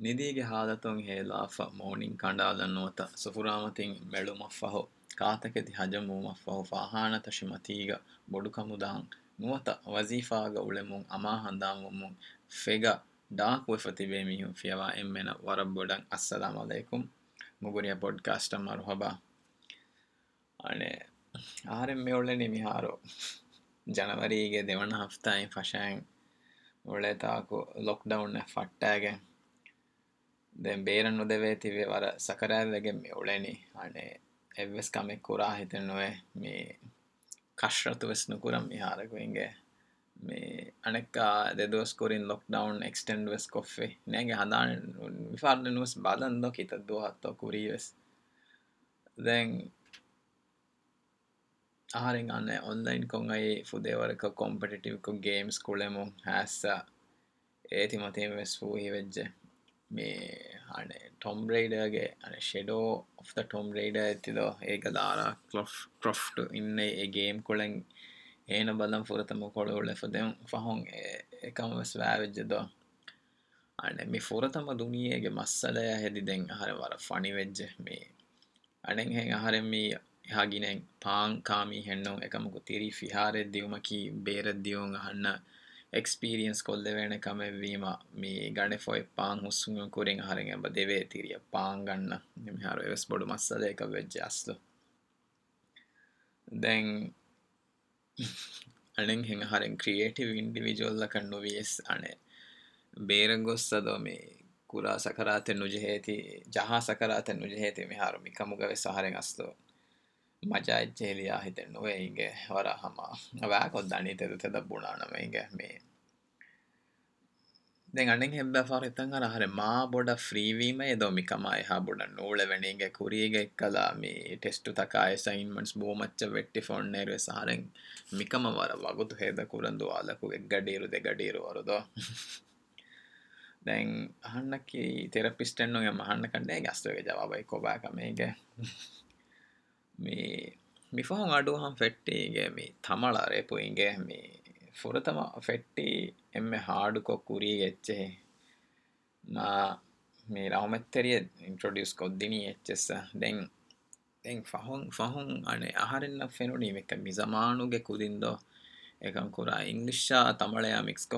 ನಿದಿಗೆ ಹಾದತೊಂ ಹೇಲಾಫ morning ಕಂಡಾಲನ್ನುವತ ಸುಫುರಾಮತಿಂ ಮೆಳುಮಫಹೊ ಕಾತಕೆತಿ ಹಜಮೂಮಫಹೊ ಫಾಹಾಣತ ಶಿಮತೀಗ ಬೊಡುಕಮುದಾಂ ನುವತ ವಜೀಫಾಗ ಉಳೆಮುಂ ಅಮಾ ಹಂದಾಮುಮ್ಮುಂ ಫೆಗ dock ವೆಫತಿಬೆ ಮಿಹುಂ ಫಿಯವಾ ಎಮ್ಮೆನ ವರಬ್ಬೊಡಂ ಅಸ್ಸಲಾಮು ಅಲೈಕುಂ ಮುಗುರಿಯ podcast ಮರುಹಬಾ ಅಣೆ ಆರೆಮ್ಮೆ ಒಳ್ಳೆನಿ ಮಿಹಾರು ಜನವರಿಗೆ ದೆವಣ ಹಫ್ತಾಯಿ ಫಶಾಂಗ್ ಒಳ್ಳೆ ತಾಕು lockdown ಫಟ್ಟಾಗೆ دین ب نوار سکر گولہنی ویسک میں کور آئیتے نو می کش آنے کا لاک ڈسکے بال ان کی دین آن لائن و گیمس کو می Hyde shadow of the tomb game کو مسلے ہر وار فنی ویج می ہر می ہوں پامی کمک تھیری فی ہار دھو مکھی بیرو بوڑا دین ہر کھنڈو بہرگست نوجے جہاز سکھرا نوجے میہار ہر ಕಮುಗವೆ ಸಹರೆಂಗ್ ಅಸ್ಲು ಮಜಾ ಇಚ್ಚೇಲಿಯ ಹಿತೆಣ್ಣುವೆ ಹಿಂಗೆ ಹೊರ ಹಮ ವ್ಯಾಕೊದ್ದಾಣಿ ತೆದು ತೆದ ಬುಣಾಣಮ ಹಿಂಗೆ ಮೇ දැන් අනෙන් හෙබ්බ ෆරිතන් අර හර මා බොඩ ෆ්‍රීවීම එදෝ මිකම එහා බොඩ නූල වෙනගේ කුරියගේ එක්කලා මේ ටෙස්ටු තකා සයින්මන්ස් බෝමච්ච වෙට්ටි ෆොන්නේර සාරෙන් මිකම වර වගුතු හේද කුරන්දු ආලකු එක්ගඩීරු දෙගඩීරු වරුදෝ දැන් අහන්නකි තෙරපිස්ටෙන්න්නුගේ මහන්න කන්නේ ගස්තුවගේ ජවාබයි කොබාකමේගේ می میم آڈو فیٹی می تمڑ رے گی فورت ہڈیچ رو میٹرڈیوسینچستان فزمانگ کمکر انگلیشا تمڑیا میس کو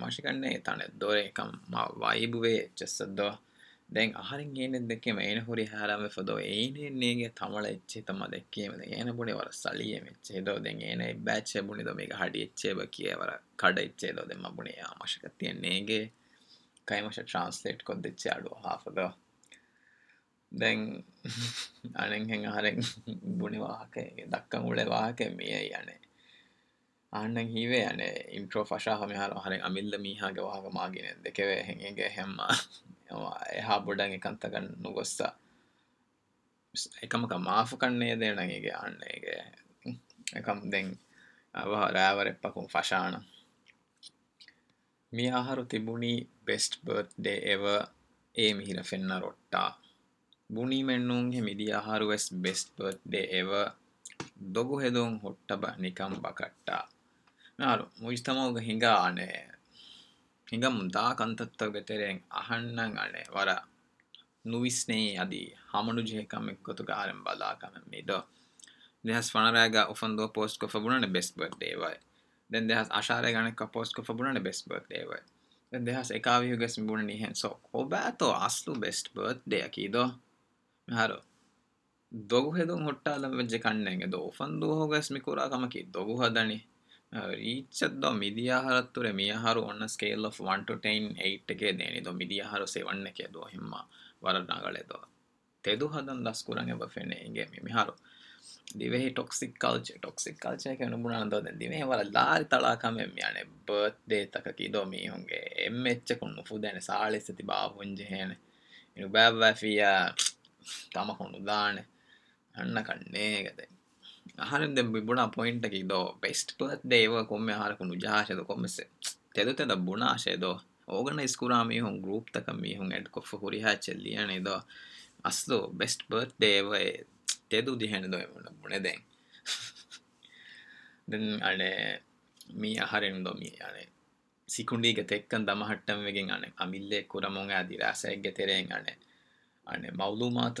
مشکل وائبست دیں گے نیگے تھمڑ دیکھیے ٹرانسلچ با کے دک میوار می ہاں ما دیکھے می آہار برت ڈے کم بٹ آنے අනේ ಹಿಂಗಮ್ ದಾಕಂತತ್ತವಗೆತೆರೆಂಗ್ ಅಹಣ್ಣಂಗ್ ಅಣೆ ವರ ನುವಿಸ್ನೇ ಅದಿ ಹಮನು ಜೆಹಕಮೆಕ್ ಗೊತುಗ ಆರೆಂ ಬಲಾಕಮೆ ಮಿದೋ දෙහස් වනරෑග උෆන්දුව පෝස්ට කො බුණන බෙස් බර්ත් දේවයි දැන් දෙහස් අශාරය ගනක පෝස්ට කො බුණන බෙස් බර්ත් දේවයි දැන් දෙහස් එකාවිහුගෙස් බුණ නිහෙන් සෝ ඔබෑතෝ අස්ලු බෙස්ට් බර්ත් දෙයකීදෝ මෙහරු දොගු හෙදුම් හොට්ටාලම වෙජ්ජ කන්නෙන්ගේ දෝ උෆන්දුව හොගස් මිකුරාකමකි දොගු හදනි میری میہارو ٹینٹ کے باجے آہارے بونا پوئنٹ برتھ ڈے آہار جہاں سے بونا اور بیسٹ برتھ ڈے آہارے سکھمان کو موا دس گیرینگ باؤلوات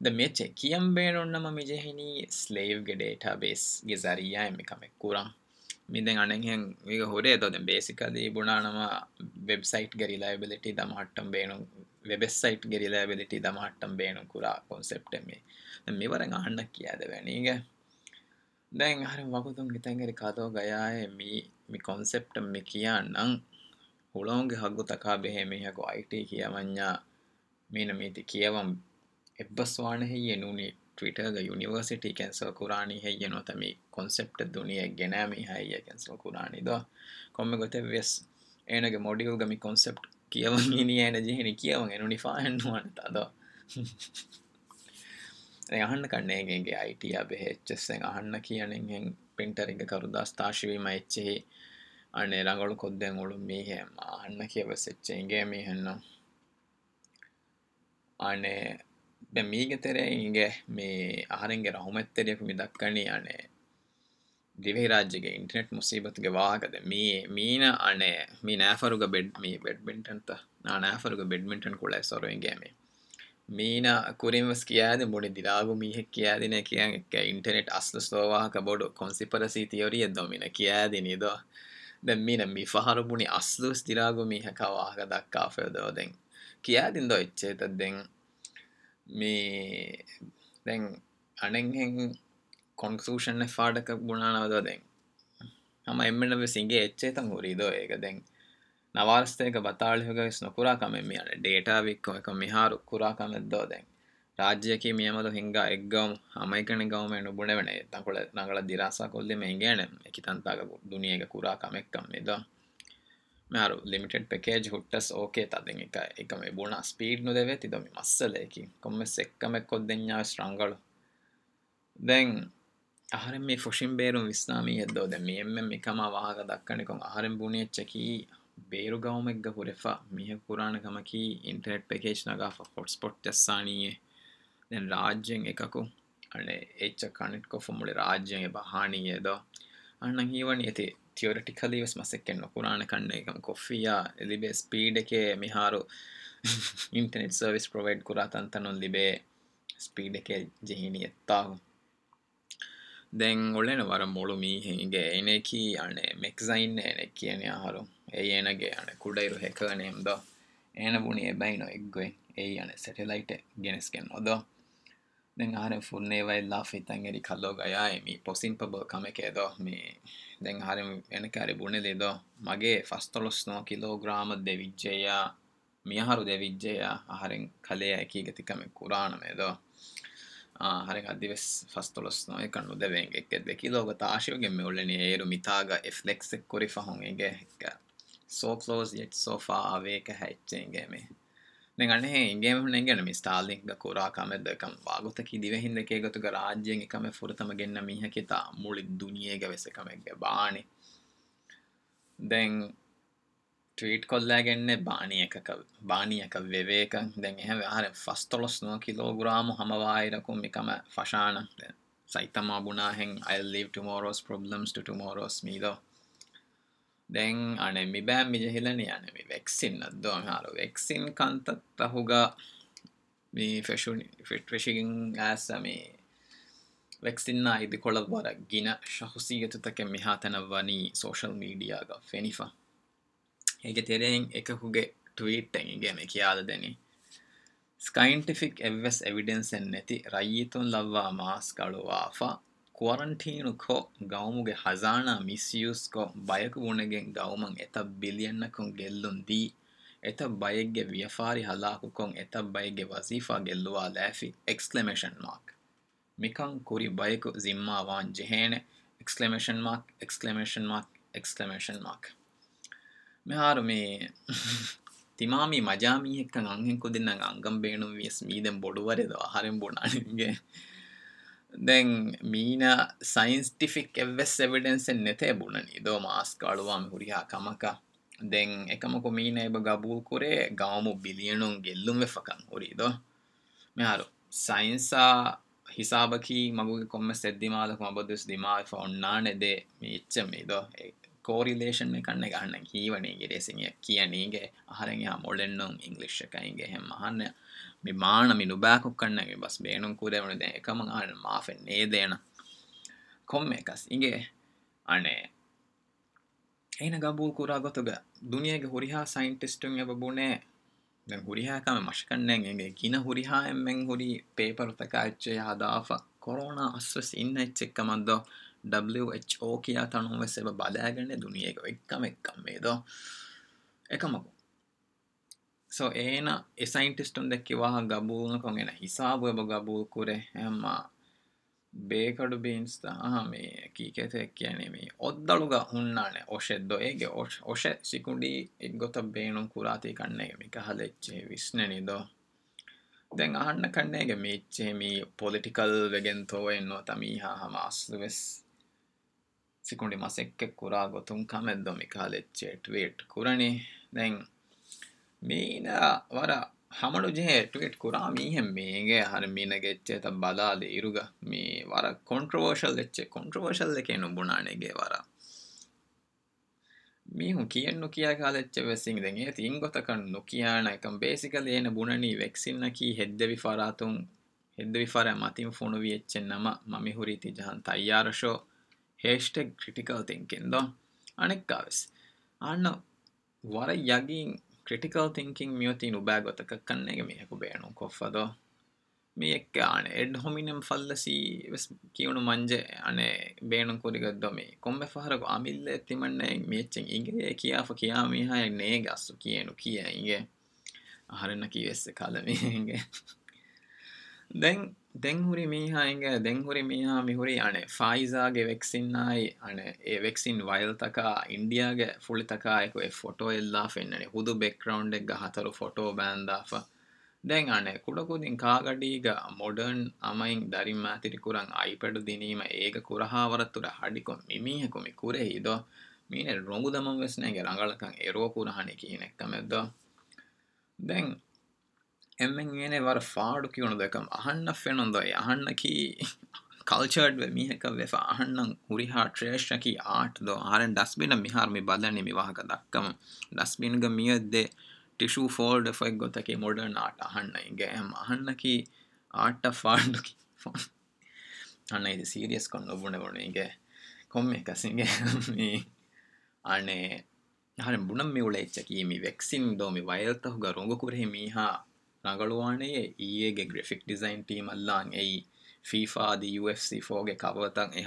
Metekiembenon mijehenii slavegedatabase gezariaemikamekkura. miten anen mikä hure toden basically bunanama website ge reliability da mahattam beenun website ge reliability da mahattam beenun kura concept me දැන් මෙවරෙන් අහන්න කියාද වැනීග දැන් හරි වකුතුන් ගිතැන්ගෙරි කතෝ ගයාය මී මි කොන්සෙප්ට මි කියන්නම් හුළොන්ගේ හගු තකා බෙහෙමිහකු අයිට කියවඥා මීන මීති කියවම් بس نونیٹر گونیسل پینٹر داست رنگ میم کے بس گے می ہن می تیرے ہوں گے می آر میں تیر مکنی ہنے دھنٹر نیٹ مصیبت کے واقع می مین ہانے مینرگ بیڈ می بٹن تو نانفرگ بٹن کو سر ہینس کیا بونی دِرا گو می ہکینک حس واق بن سی پہ سیوریو مین کیا مین می فار بونی ہس دِرا گو می ہک وا دکادند فاٹک بنا گا بتاتے ہوگیسم ڈیٹا بک میہار کوراکی میم ہنگاؤں امکڑ کو کتنگ دنیا کے کورکم کم لڈونا مسلس مکڑ دہر بےروس ماغ دکنگ آم بونیچی بےرو گا ریمکیٹر پوٹا دن کو چکن ہانی تھوریٹکلیم سیکانے کنگم کفیاپ می ہارو انٹرنیٹ سروس پرووئیڈ کور تن بے اسپی کے جہین دے نو وار مو می ہے ایکے مکزن یعنی کی ہارو ایڈر یقین بائ نو سٹلائٹ گینےس کے د دنگری فورن ونگیری کھلو گیا می پسی پب کم کے ہر ںینکری بونے لو مگے فسٹ کلو گرام دے وجیا می ہرد وجیہ ہرین کھلے کی کم کورانے دو فسو کنگ کلو گت آشو گے فکری فک سو کلو سوف آج می گتک دِو ہند گت فرتمگ میہ کتنی با د گھنڈے بانی بانی یا فصل گرا ہم وکم فشان سیتم بنا ٹو روز ڈنگی جیلنی ویكنو ویكن كا ہوں گا میش می ویكنكل گیس كہ یت كے میہ نونی سوشل میڈیا گینیف كے تھی كے ہے ٹویٹ ہكی آدنی سائنٹف ایس نئیت ملو کوارنٹین کو گو مزان مسوز بائےک بنگیں گو منگ بنک گیت بائک ویفاری ہلاک کو بائک وزیف غلف ایس کلمیشن مارک میکنگ کو بائےک زما وا جسمشن مارک ایس کلمیشن مارک ایسمشن مارک میں تیمامی مجام کو دنگ بیس می دم بوڑو رو د ایک مینگ بوے گا بلیاں سائنس ہگو کے بان مینک می بس بینک ماف نیے کمے کس ہنگ گبو کور گنگے ہری سائنٹسٹ ببو ہری کم مشکل ہری پیپر تک اچھ آدا فورونا انچم ڈبلوچیات ببے دن وی کم کم یق مگ ಸೊ ಏನ ಎ ಸೈಂಟಿಸ್ಟ್ ಒಂದಕ್ಕೆ ವಾಹ ಗಬೂಲ್ನ ಕೊಂಗೆನ ಹಿಸಾಬು ಎಬ ಗಬೂಲ್ ಕುರೆ ಎಮ್ಮ ಬೇಕಡು ಬೀನ್ಸ್ ಆಹ ಮೇ ಕೀಕೆತೆ ಎಕ್ಕಿಯನೆ ಮೇ ಒದ್ದಳುಗ ಹುಣ್ಣಾಣೆ ಒಶೆದ್ದೊ ಏಗೆ ಒಶೆ ಸಿಕುಂಡಿ ಇಗ್ಗೊತ ಬೇಣು ಕುರಾತಿ ಕಣ್ಣೆಗೆ ಮಿ ಕಹಲೆಚ್ಚೆ ವಿಸ್ನೆನಿದೋ ದೆನ್ ಅಹಣ್ಣ ಕಣ್ಣೆಗೆ ಮೀಚ್ಚೆ ಮೀ ಪೊಲಿಟಿಕಲ್ ವೆಗೆಂತೋ ಎನ್ನೋ ತಮೀಹಾ ಹಮ ಅಸ್ಲುವೆಸ್ ಸಿಕುಂಡಿ ಮಸೆಕ್ಕೆ ಕುರಾ ಗೊತ್ತುಂ ಕಮೆದ್ದೊ ಮಿ ಕಹಲೆಚ್ಚೆ ಟ್ವೀಟ್ ಕುರಣಿ ದೆನ್ میم جی گے نوکیا وسی نکی فرا تھی فر میچ نم ممی ہری تی جنک ور کٹکل تھنک میوتی کن بےفدو میڈمی منجے آنے بے گیم فہر آ میم کی گے نکال میگ د دن ہری می ہوں گے دے ہی ہاں می ہری فائزا گسن یہ ویسن وائل تک انڈیا کے فل تک فوٹو بیک گراڈ گاتر فوٹو بندا فنگ کڑکی گوڈنگ دریم تر پڑ دینی مرحا وی می ہک مین رم ویسنگ رنگل کنگ ارونی کم دے فا دیکھنا فیڈ کی کلچرڈ آٹ دو ڈسٹنگ دکم ڈسٹ میشو فورڈ فوت مٹھے آٹ فاڈی سیریس بنچنگ روک میہ نگو گرفیس ڈسائن ٹما فیفاد یو ایف سی فو تنگری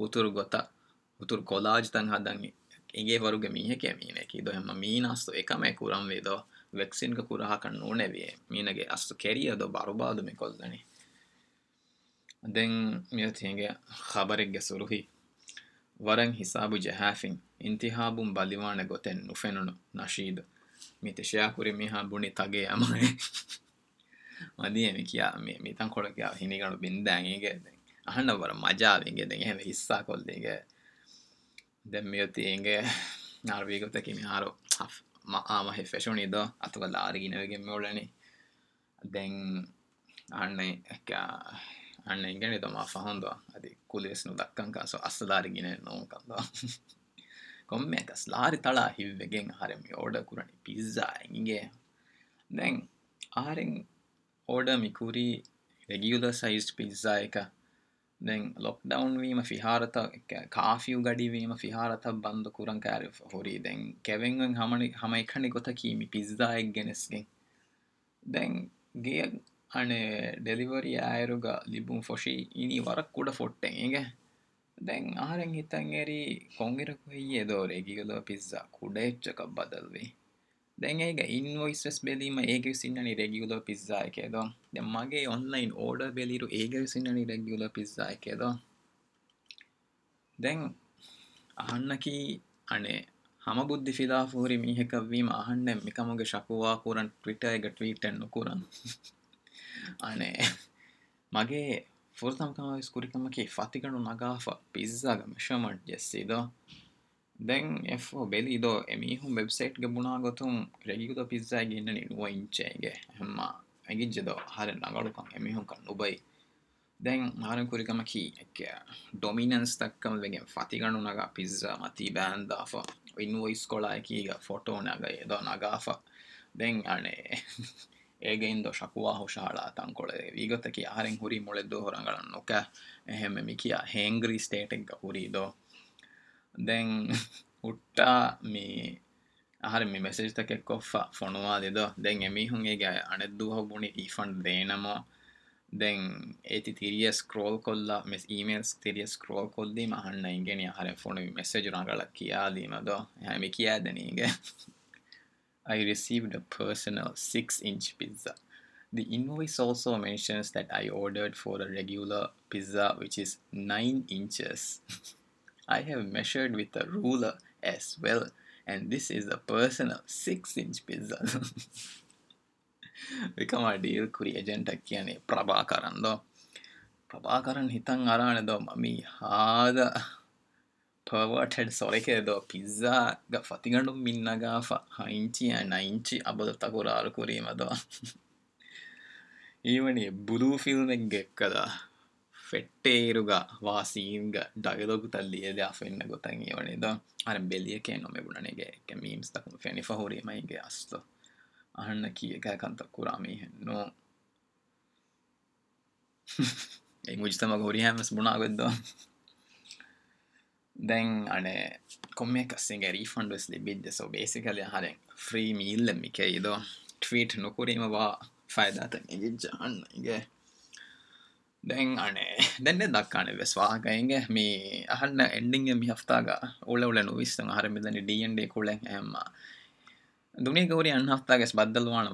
ہتو گوتر کالاج تنگ ہینگ می کے مینکید میناست مین کارو بنے دے گے سر ورگ ہلو گوتے نشید බලිවාන ගොතෙන් නුෆෙනුණු නශීද මිතශයාකුරි මිහා බුණි තගේ අමයි මදියම කියා මේ මිතන් කොඩ කියා හිනිගනු බින්දෑගේ අහන්න බර මජාවගේ දෙ හැම හිස්සා කොල්දගේ දැම්මියතිගේ නාර්වීගතකි මිහාරු ආම හෙෆෙෂුනිද අතුක ලාරිගිනවගේ මෝලනි දැන් අන්න අන්න ඉගෙන තොමා ෆහන්ද අති කුලෙස්නු දක්කංකාස අස්සලාරිගෙන නොකන්දවා කොම්ම එකස් ලාරි තලා හිල්වගෙන් හරමි ඕඩ කුරණි පිස්සා ඇගේ දැන් ආරෙන් ඕඩ මිකුරී රෙගියුල සයිස් පිස්සා එක දැන් ලොක්ඩවන් වීම ෆිහාරත කාෆියු ගඩිවීම ෆිහාරත බන්ධ කුරන් කෑර හොරී දැන් කැවෙන්ෙන් හමනි හම එකනි ගොත කීමි පිස්දායක් ගෙනෙස්ගෙන් දැන් ගේ අනේ ඩෙලිවරි අයරුග ලිබුම් ෆොෂී ඉනි වරක් කුඩ ෆොට්ටෙන් ඒගේ دے آ رہی تنگیری کنگی رکو ریگیو پیزا کھوڑک بدل گیے سن ریگلر پیزا آئکے مگے آن لائن آڈر بےلی رو گی ریگیو پیزا آئکے دے نکے ہم بد فافوری ہیک وی مکھ مکوا کوریٹر فات پیزا گشم دےل ویبسٹ بنا ریگیت پیزا نوچ نگی ہوں کنو بھئی دے ہار قریقمکی ڈومی فات پیزا مت بینس کو ہینگ دکو ہوش ہاڑ تک گی آر ہنگ ہوڑے ہو رہا مکیا ہینگری اسٹیٹ ہوریو دے ہٹ می آر می میسج تک کف فون آو دے گے می ہوں گے ہڑبنی ریفنڈ دے نم دےتی تھیری اسکرو کل تھیری اسکرو کل ہینگیں فون میسج رنگ کدو مکیا نہیں I received a personal 6 inch pizza. The invoice also mentions that I ordered for a regular pizza which is 9 inches. I have measured with a ruler as well, and this is a personal 6 inch pizza. එකම deal කුරි එජෙන්ටක් කියන්නේ ප්‍රභා කරන්දෝ ප්‍රභා කරන් හිතන් අරානෙදෝ මමි හාද pizza گنگی بلو گا ڈگ لگتا ہے دن کوی ففسل بجے سو بےسکلی free میل می کے ہفتہ بدلوان